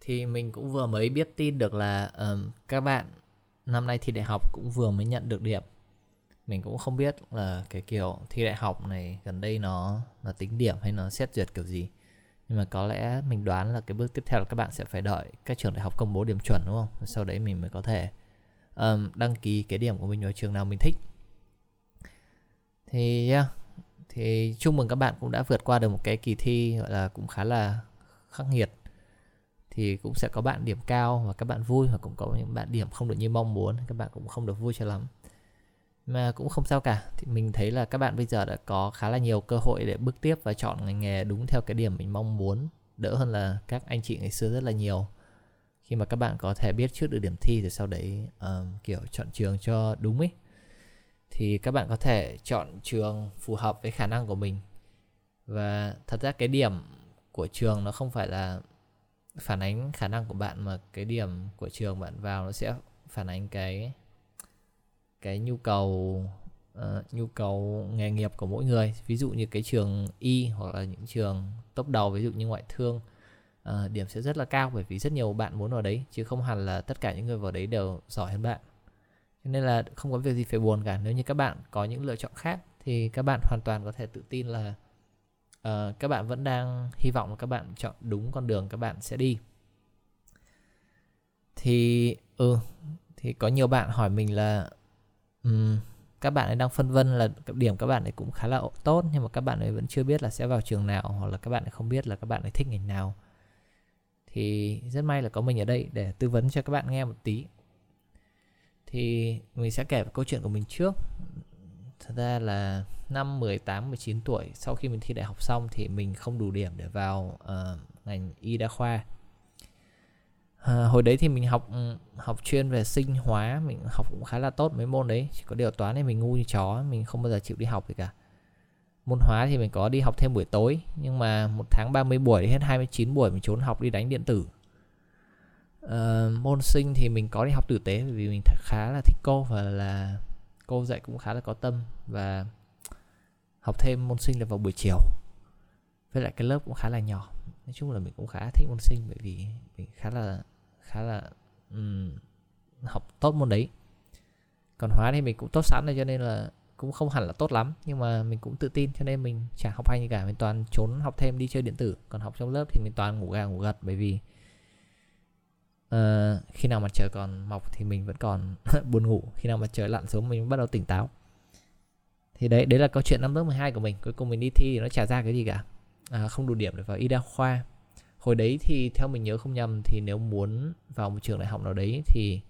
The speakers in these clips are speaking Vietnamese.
thì mình cũng vừa mới biết tin được là um, các bạn năm nay thi đại học cũng vừa mới nhận được điểm. Mình cũng không biết là cái kiểu thi đại học này gần đây nó là tính điểm hay nó xét duyệt kiểu gì. Nhưng mà có lẽ mình đoán là cái bước tiếp theo là các bạn sẽ phải đợi các trường đại học công bố điểm chuẩn đúng không? Sau đấy mình mới có thể um, đăng ký cái điểm của mình vào trường nào mình thích. Thì yeah, thì chúc mừng các bạn cũng đã vượt qua được một cái kỳ thi gọi là cũng khá là khắc nghiệt thì cũng sẽ có bạn điểm cao và các bạn vui và cũng có những bạn điểm không được như mong muốn các bạn cũng không được vui cho lắm. Mà cũng không sao cả. Thì mình thấy là các bạn bây giờ đã có khá là nhiều cơ hội để bước tiếp và chọn ngành nghề đúng theo cái điểm mình mong muốn. Đỡ hơn là các anh chị ngày xưa rất là nhiều. Khi mà các bạn có thể biết trước được điểm thi rồi sau đấy um, kiểu chọn trường cho đúng ấy thì các bạn có thể chọn trường phù hợp với khả năng của mình. Và thật ra cái điểm của trường nó không phải là phản ánh khả năng của bạn mà cái điểm của trường bạn vào nó sẽ phản ánh cái cái nhu cầu uh, nhu cầu nghề nghiệp của mỗi người. Ví dụ như cái trường y hoặc là những trường top đầu ví dụ như ngoại thương uh, điểm sẽ rất là cao bởi vì rất nhiều bạn muốn vào đấy chứ không hẳn là tất cả những người vào đấy đều giỏi hơn bạn. Cho nên là không có việc gì phải buồn cả. Nếu như các bạn có những lựa chọn khác thì các bạn hoàn toàn có thể tự tin là uh, các bạn vẫn đang hy vọng là các bạn chọn đúng con đường các bạn sẽ đi. Thì ừ thì có nhiều bạn hỏi mình là um, các bạn ấy đang phân vân là điểm các bạn ấy cũng khá là tốt nhưng mà các bạn ấy vẫn chưa biết là sẽ vào trường nào hoặc là các bạn ấy không biết là các bạn ấy thích ngành nào. Thì rất may là có mình ở đây để tư vấn cho các bạn nghe một tí. Thì mình sẽ kể câu chuyện của mình trước thật ra là năm 18 19 tuổi sau khi mình thi đại học xong thì mình không đủ điểm để vào uh, ngành y đa khoa. À, hồi đấy thì mình học ừ, học chuyên về sinh hóa mình học cũng khá là tốt mấy môn đấy. Chỉ có điều toán thì mình ngu như chó mình không bao giờ chịu đi học gì cả. Môn hóa thì mình có đi học thêm buổi tối nhưng mà một tháng 30 buổi hết 29 buổi mình trốn học đi đánh điện tử. Uh, môn sinh thì mình có đi học tử tế vì mình khá là thích cô và là cô dạy cũng khá là có tâm và học thêm môn sinh là vào buổi chiều. Với lại cái lớp cũng khá là nhỏ. Nói chung là mình cũng khá thích môn sinh bởi vì mình khá là khá là um, học tốt môn đấy. Còn hóa thì mình cũng tốt sẵn rồi cho nên là cũng không hẳn là tốt lắm. Nhưng mà mình cũng tự tin cho nên mình chả học hay gì cả. Mình toàn trốn học thêm đi chơi điện tử. Còn học trong lớp thì mình toàn ngủ gà ngủ gật bởi vì uh, khi nào mặt trời còn mọc thì mình vẫn còn buồn ngủ. Khi nào mặt trời lặn xuống mình bắt đầu tỉnh táo. Thì đấy đấy là câu chuyện năm lớp 12 của mình. Cuối cùng mình đi thi thì nó trả ra cái gì cả. À, không đủ điểm để vào y đa khoa. Hồi đấy thì theo mình nhớ không nhầm thì nếu muốn vào một trường đại học nào đấy thì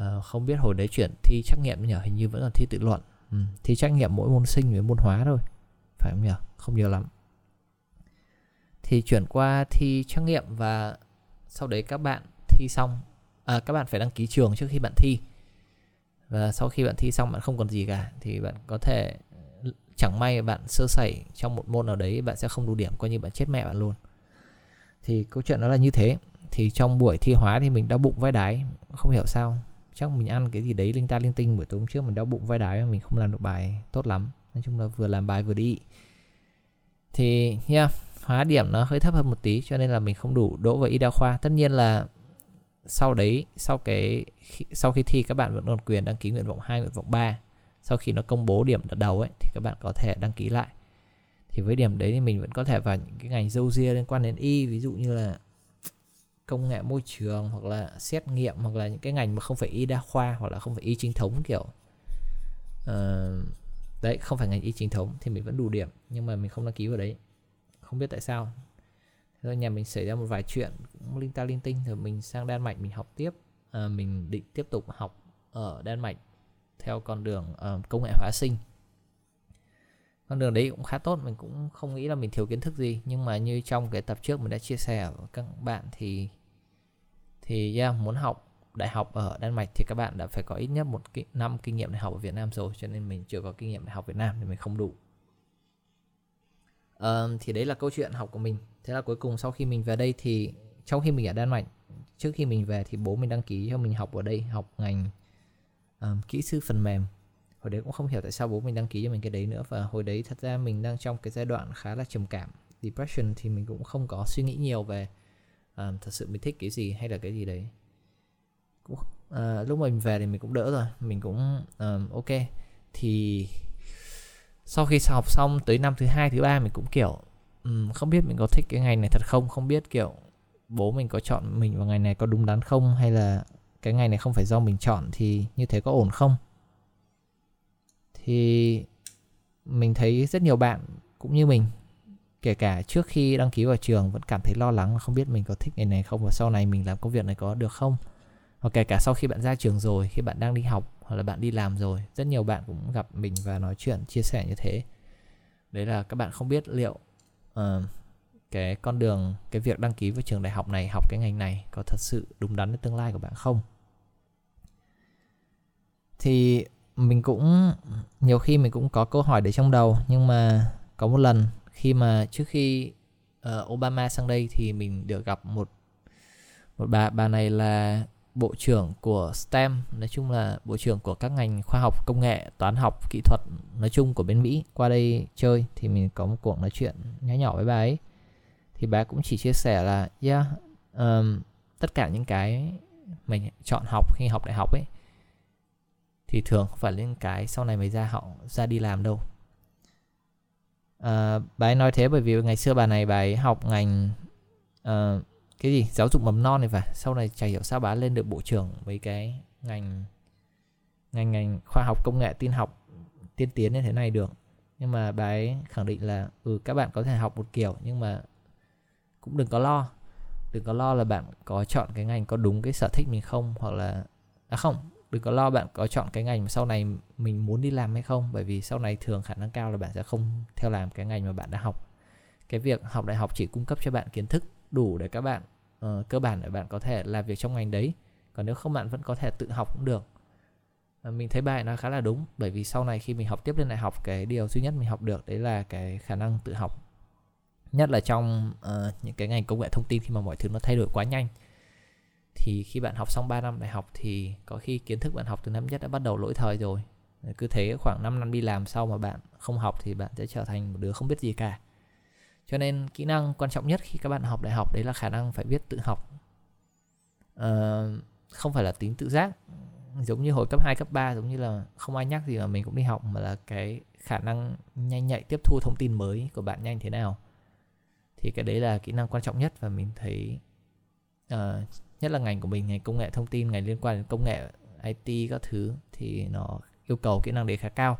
uh, không biết hồi đấy chuyển thi trắc nghiệm nhỉ? Hình như vẫn còn thi tự luận. Ừ, thi trắc nghiệm mỗi môn sinh với môn hóa thôi. Phải không nhỉ? Không nhiều lắm. Thì chuyển qua thi trắc nghiệm và sau đấy các bạn thi xong. À, các bạn phải đăng ký trường trước khi bạn thi. Và sau khi bạn thi xong bạn không còn gì cả thì bạn có thể chẳng may bạn sơ sẩy trong một môn nào đấy bạn sẽ không đủ điểm coi như bạn chết mẹ bạn luôn. Thì câu chuyện nó là như thế. Thì trong buổi thi hóa thì mình đau bụng vai đái không hiểu sao. Chắc mình ăn cái gì đấy linh ta linh tinh buổi tối hôm trước mình đau bụng vai đái mình không làm được bài tốt lắm. Nói chung là vừa làm bài vừa đi. Thì nha yeah, hóa điểm nó hơi thấp hơn một tí cho nên là mình không đủ đỗ vào y đa khoa. Tất nhiên là sau đấy sau cái sau khi thi các bạn vẫn còn quyền đăng ký nguyện vọng 2, nguyện vọng 3 sau khi nó công bố điểm đợt đầu ấy thì các bạn có thể đăng ký lại. Thì với điểm đấy thì mình vẫn có thể vào những cái ngành dâu ria liên quan đến y ví dụ như là công nghệ môi trường hoặc là xét nghiệm hoặc là những cái ngành mà không phải y đa khoa hoặc là không phải y chính thống kiểu uh, đấy không phải ngành y chính thống thì mình vẫn đủ điểm. Nhưng mà mình không đăng ký vào đấy. Không biết tại sao rồi nhà mình xảy ra một vài chuyện cũng linh ta linh tinh rồi mình sang Đan Mạch mình học tiếp. À, mình định tiếp tục học ở Đan Mạch theo con đường uh, công nghệ hóa sinh. Con đường đấy cũng khá tốt mình cũng không nghĩ là mình thiếu kiến thức gì. Nhưng mà như trong cái tập trước mình đã chia sẻ với các bạn thì thì yeah, muốn học đại học ở Đan Mạch thì các bạn đã phải có ít nhất một năm kinh nghiệm đại học ở Việt Nam rồi cho nên mình chưa có kinh nghiệm đại học Việt Nam thì mình không đủ. Uh, thì đấy là câu chuyện học của mình thế là cuối cùng sau khi mình về đây thì trong khi mình ở Đan Mạch trước khi mình về thì bố mình đăng ký cho mình học ở đây học ngành um, kỹ sư phần mềm. Hồi đấy cũng không hiểu tại sao bố mình đăng ký cho mình cái đấy nữa và hồi đấy thật ra mình đang trong cái giai đoạn khá là trầm cảm depression thì mình cũng không có suy nghĩ nhiều về um, thật sự mình thích cái gì hay là cái gì đấy. Cũng, uh, lúc mà mình về thì mình cũng đỡ rồi mình cũng um, ok. Thì sau khi học xong tới năm thứ hai thứ ba mình cũng kiểu um, không biết mình có thích cái ngành này thật không? Không biết kiểu bố mình có chọn mình vào ngành này có đúng đắn không? Hay là cái ngành này không phải do mình chọn thì như thế có ổn không? Thì mình thấy rất nhiều bạn cũng như mình kể cả trước khi đăng ký vào trường vẫn cảm thấy lo lắng không biết mình có thích ngành này không và sau này mình làm công việc này có được không? Hoặc kể cả sau khi bạn ra trường rồi khi bạn đang đi học hoặc là bạn đi làm rồi rất nhiều bạn cũng gặp mình và nói chuyện chia sẻ như thế. Đấy là các bạn không biết liệu uh, cái con đường cái việc đăng ký vào trường đại học này học cái ngành này có thật sự đúng đắn với tương lai của bạn không? Thì mình cũng nhiều khi mình cũng có câu hỏi để trong đầu nhưng mà có một lần khi mà trước khi uh, Obama sang đây thì mình được gặp một một bà bà này là bộ trưởng của STEM nói chung là bộ trưởng của các ngành khoa học công nghệ toán học kỹ thuật nói chung của bên Mỹ qua đây chơi thì mình có một cuộc nói chuyện nhỏ nhỏ với bà ấy. Thì bà cũng chỉ chia sẻ là yeah um, tất cả những cái mình chọn học khi học đại học ấy thì thường không phải những cái sau này mới ra họ ra đi làm đâu. À, bà ấy nói thế bởi vì ngày xưa bà này bà ấy học ngành uh, cái gì? Giáo dục mầm non này phải. Sau này chả hiểu sao bà lên được bộ trưởng mấy cái ngành ngành ngành khoa học công nghệ, tin học, tiên tiến như thế này được. Nhưng mà bà ấy khẳng định là ừ các bạn có thể học một kiểu nhưng mà cũng đừng có lo. Đừng có lo là bạn có chọn cái ngành có đúng cái sở thích mình không hoặc là à không, đừng có lo bạn có chọn cái ngành mà sau này mình muốn đi làm hay không. Bởi vì sau này thường khả năng cao là bạn sẽ không theo làm cái ngành mà bạn đã học. Cái việc học đại học chỉ cung cấp cho bạn kiến thức đủ để các bạn uh, cơ bản để bạn có thể làm việc trong ngành đấy. Còn nếu không bạn vẫn có thể tự học cũng được. Uh, mình thấy bài nó khá là đúng bởi vì sau này khi mình học tiếp lên đại học cái điều duy nhất mình học được đấy là cái khả năng tự học. Nhất là trong uh, những cái ngành công nghệ thông tin khi mà mọi thứ nó thay đổi quá nhanh. Thì khi bạn học xong 3 năm đại học thì có khi kiến thức bạn học từ năm nhất đã bắt đầu lỗi thời rồi. Cứ thế khoảng 5 năm đi làm sau mà bạn không học thì bạn sẽ trở thành một đứa không biết gì cả cho nên kỹ năng quan trọng nhất khi các bạn học đại học đấy là khả năng phải biết tự học. À, không phải là tính tự giác. Giống như hồi cấp 2, cấp 3 giống như là không ai nhắc gì mà mình cũng đi học mà là cái khả năng nhanh nhạy tiếp thu thông tin mới của bạn nhanh thế nào. Thì cái đấy là kỹ năng quan trọng nhất và mình thấy uh, nhất là ngành của mình ngành công nghệ thông tin ngành liên quan đến công nghệ IT các thứ thì nó yêu cầu kỹ năng đấy khá cao.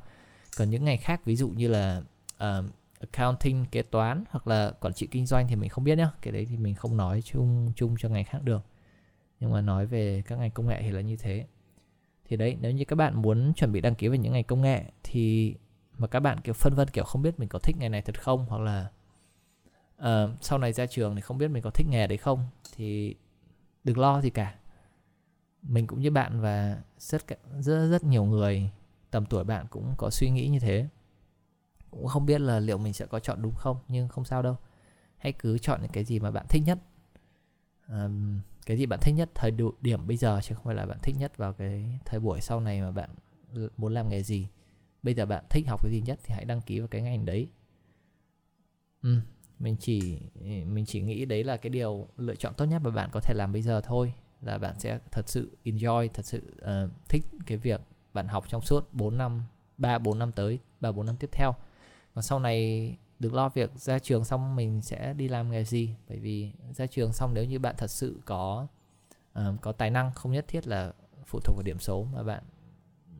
Còn những ngành khác ví dụ như là uh, accounting kế toán hoặc là quản trị kinh doanh thì mình không biết nhá. Cái đấy thì mình không nói chung chung cho ngành khác được. Nhưng mà nói về các ngành công nghệ thì là như thế. Thì đấy nếu như các bạn muốn chuẩn bị đăng ký về những ngành công nghệ thì mà các bạn kiểu phân vân kiểu không biết mình có thích nghề này thật không hoặc là uh, sau này ra trường thì không biết mình có thích nghề đấy không thì đừng lo gì cả. Mình cũng như bạn và rất rất rất nhiều người tầm tuổi bạn cũng có suy nghĩ như thế cũng không biết là liệu mình sẽ có chọn đúng không nhưng không sao đâu. Hãy cứ chọn những cái gì mà bạn thích nhất. Um, cái gì bạn thích nhất thời điểm bây giờ chứ không phải là bạn thích nhất vào cái thời buổi sau này mà bạn muốn làm nghề gì. Bây giờ bạn thích học cái gì nhất thì hãy đăng ký vào cái ngành đấy. Ừ, mình chỉ mình chỉ nghĩ đấy là cái điều lựa chọn tốt nhất mà bạn có thể làm bây giờ thôi. Là bạn sẽ thật sự enjoy thật sự uh, thích cái việc bạn học trong suốt 4 năm 3 4 năm tới 3 4 năm tiếp theo còn sau này được lo việc ra trường xong mình sẽ đi làm nghề gì? Bởi vì ra trường xong nếu như bạn thật sự có uh, có tài năng không nhất thiết là phụ thuộc vào điểm số mà bạn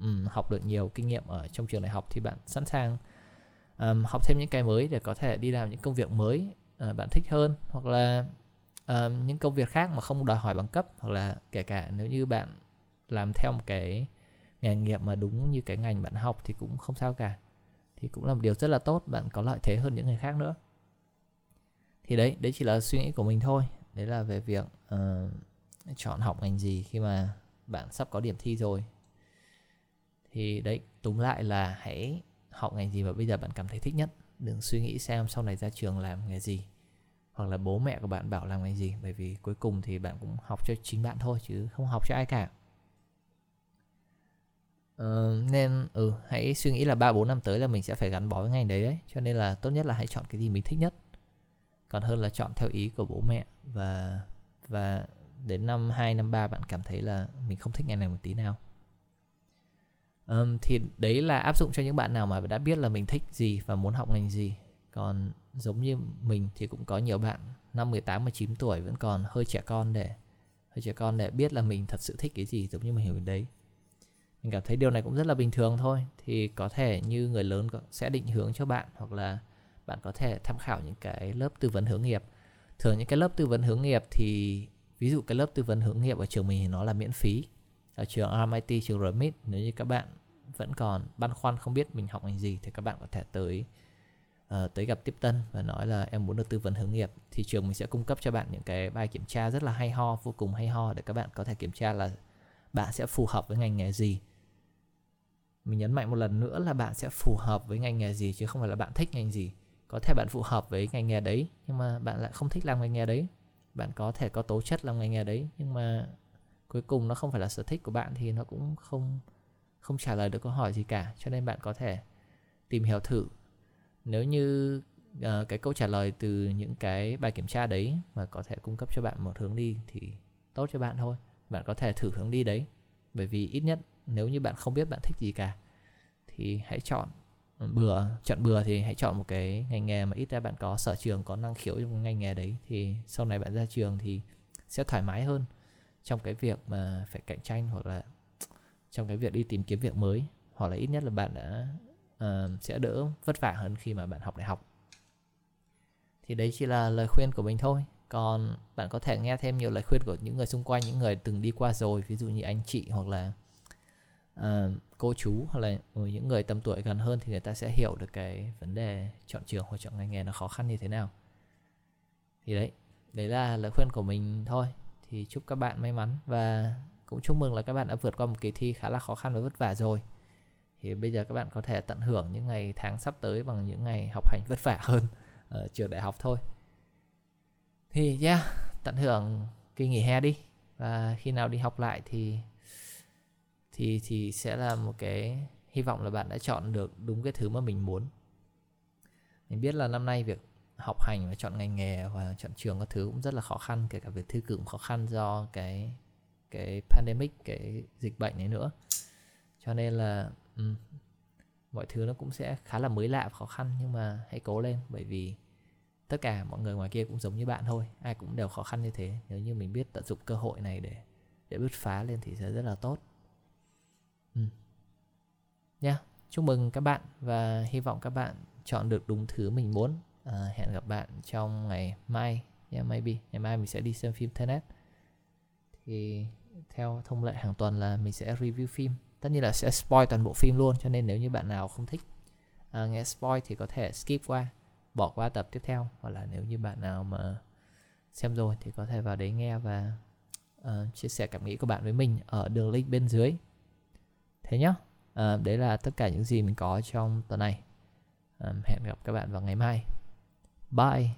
um, học được nhiều kinh nghiệm ở trong trường đại học thì bạn sẵn sàng um, học thêm những cái mới để có thể đi làm những công việc mới uh, bạn thích hơn. Hoặc là um, những công việc khác mà không đòi hỏi bằng cấp. Hoặc là kể cả nếu như bạn làm theo một cái nghề nghiệp mà đúng như cái ngành bạn học thì cũng không sao cả thì cũng là một điều rất là tốt bạn có lợi thế hơn những người khác nữa. Thì đấy đấy chỉ là suy nghĩ của mình thôi. Đấy là về việc uh, chọn học ngành gì khi mà bạn sắp có điểm thi rồi. Thì đấy túm lại là hãy học ngành gì mà bây giờ bạn cảm thấy thích nhất. Đừng suy nghĩ xem sau này ra trường làm nghề gì hoặc là bố mẹ của bạn bảo làm ngành gì. Bởi vì cuối cùng thì bạn cũng học cho chính bạn thôi chứ không học cho ai cả. Uh, nên ừ hãy suy nghĩ là ba bốn năm tới là mình sẽ phải gắn bó với ngành đấy đấy. Cho nên là tốt nhất là hãy chọn cái gì mình thích nhất. Còn hơn là chọn theo ý của bố mẹ. Và và đến năm 2, năm 3 bạn cảm thấy là mình không thích ngành này một tí nào. Um, thì đấy là áp dụng cho những bạn nào mà đã biết là mình thích gì và muốn học ngành gì. Còn giống như mình thì cũng có nhiều bạn năm 18 19 tuổi vẫn còn hơi trẻ con để hơi trẻ con để biết là mình thật sự thích cái gì giống như mình hiểu đấy mình cảm thấy điều này cũng rất là bình thường thôi. Thì có thể như người lớn sẽ định hướng cho bạn hoặc là bạn có thể tham khảo những cái lớp tư vấn hướng nghiệp. Thường những cái lớp tư vấn hướng nghiệp thì ví dụ cái lớp tư vấn hướng nghiệp ở trường mình thì nó là miễn phí. Ở trường RMIT trường RMIT nếu như các bạn vẫn còn băn khoăn không biết mình học ngành gì thì các bạn có thể tới uh, tới gặp tiếp tân và nói là em muốn được tư vấn hướng nghiệp. Thì trường mình sẽ cung cấp cho bạn những cái bài kiểm tra rất là hay ho vô cùng hay ho để các bạn có thể kiểm tra là bạn sẽ phù hợp với ngành nghề gì mình nhấn mạnh một lần nữa là bạn sẽ phù hợp với ngành nghề gì chứ không phải là bạn thích ngành gì. Có thể bạn phù hợp với ngành nghề đấy nhưng mà bạn lại không thích làm ngành nghề đấy. Bạn có thể có tố chất làm ngành nghề đấy nhưng mà cuối cùng nó không phải là sở thích của bạn thì nó cũng không không trả lời được câu hỏi gì cả. Cho nên bạn có thể tìm hiểu thử. Nếu như uh, cái câu trả lời từ những cái bài kiểm tra đấy mà có thể cung cấp cho bạn một hướng đi thì tốt cho bạn thôi. Bạn có thể thử hướng đi đấy bởi vì ít nhất nếu như bạn không biết bạn thích gì cả thì hãy chọn bừa. Chọn bừa thì hãy chọn một cái ngành nghề mà ít ra bạn có sở trường có năng khiếu trong ngành nghề đấy thì sau này bạn ra trường thì sẽ thoải mái hơn trong cái việc mà phải cạnh tranh hoặc là trong cái việc đi tìm kiếm việc mới hoặc là ít nhất là bạn đã uh, sẽ đỡ vất vả hơn khi mà bạn học đại học. Thì đấy chỉ là lời khuyên của mình thôi. Còn bạn có thể nghe thêm nhiều lời khuyên của những người xung quanh những người từng đi qua rồi ví dụ như anh chị hoặc là uh, cô chú hoặc là những người tầm tuổi gần hơn thì người ta sẽ hiểu được cái vấn đề chọn trường hoặc chọn ngành nghề nó khó khăn như thế nào. Thì đấy đấy là lời khuyên của mình thôi. Thì chúc các bạn may mắn và cũng chúc mừng là các bạn đã vượt qua một kỳ thi khá là khó khăn và vất vả rồi. Thì bây giờ các bạn có thể tận hưởng những ngày tháng sắp tới bằng những ngày học hành vất vả hơn ở trường đại học thôi. Thì yeah tận hưởng kỳ nghỉ hè đi. Và khi nào đi học lại thì thì thì sẽ là một cái hy vọng là bạn đã chọn được đúng cái thứ mà mình muốn. Mình biết là năm nay việc học hành và chọn ngành nghề và chọn trường các thứ cũng rất là khó khăn kể cả việc thi cử cũng khó khăn do cái cái pandemic cái dịch bệnh này nữa. Cho nên là um, mọi thứ nó cũng sẽ khá là mới lạ và khó khăn nhưng mà hãy cố lên bởi vì tất cả mọi người ngoài kia cũng giống như bạn thôi ai cũng đều khó khăn như thế. Nếu như mình biết tận dụng cơ hội này để để bứt phá lên thì sẽ rất là tốt ừ. nha yeah. chúc mừng các bạn và hy vọng các bạn chọn được đúng thứ mình muốn. À, hẹn gặp bạn trong ngày mai yeah, maybe. Ngày mai mình sẽ đi xem phim Tenet. Thì theo thông lệ hàng tuần là mình sẽ review phim. Tất nhiên là sẽ spoil toàn bộ phim luôn cho nên nếu như bạn nào không thích à, nghe spoil thì có thể skip qua bỏ qua tập tiếp theo. Hoặc là nếu như bạn nào mà xem rồi thì có thể vào đấy nghe và uh, chia sẻ cảm nghĩ của bạn với mình ở đường link bên dưới thế nhá. À, đấy là tất cả những gì mình có trong tuần này. À, hẹn gặp các bạn vào ngày mai. Bye.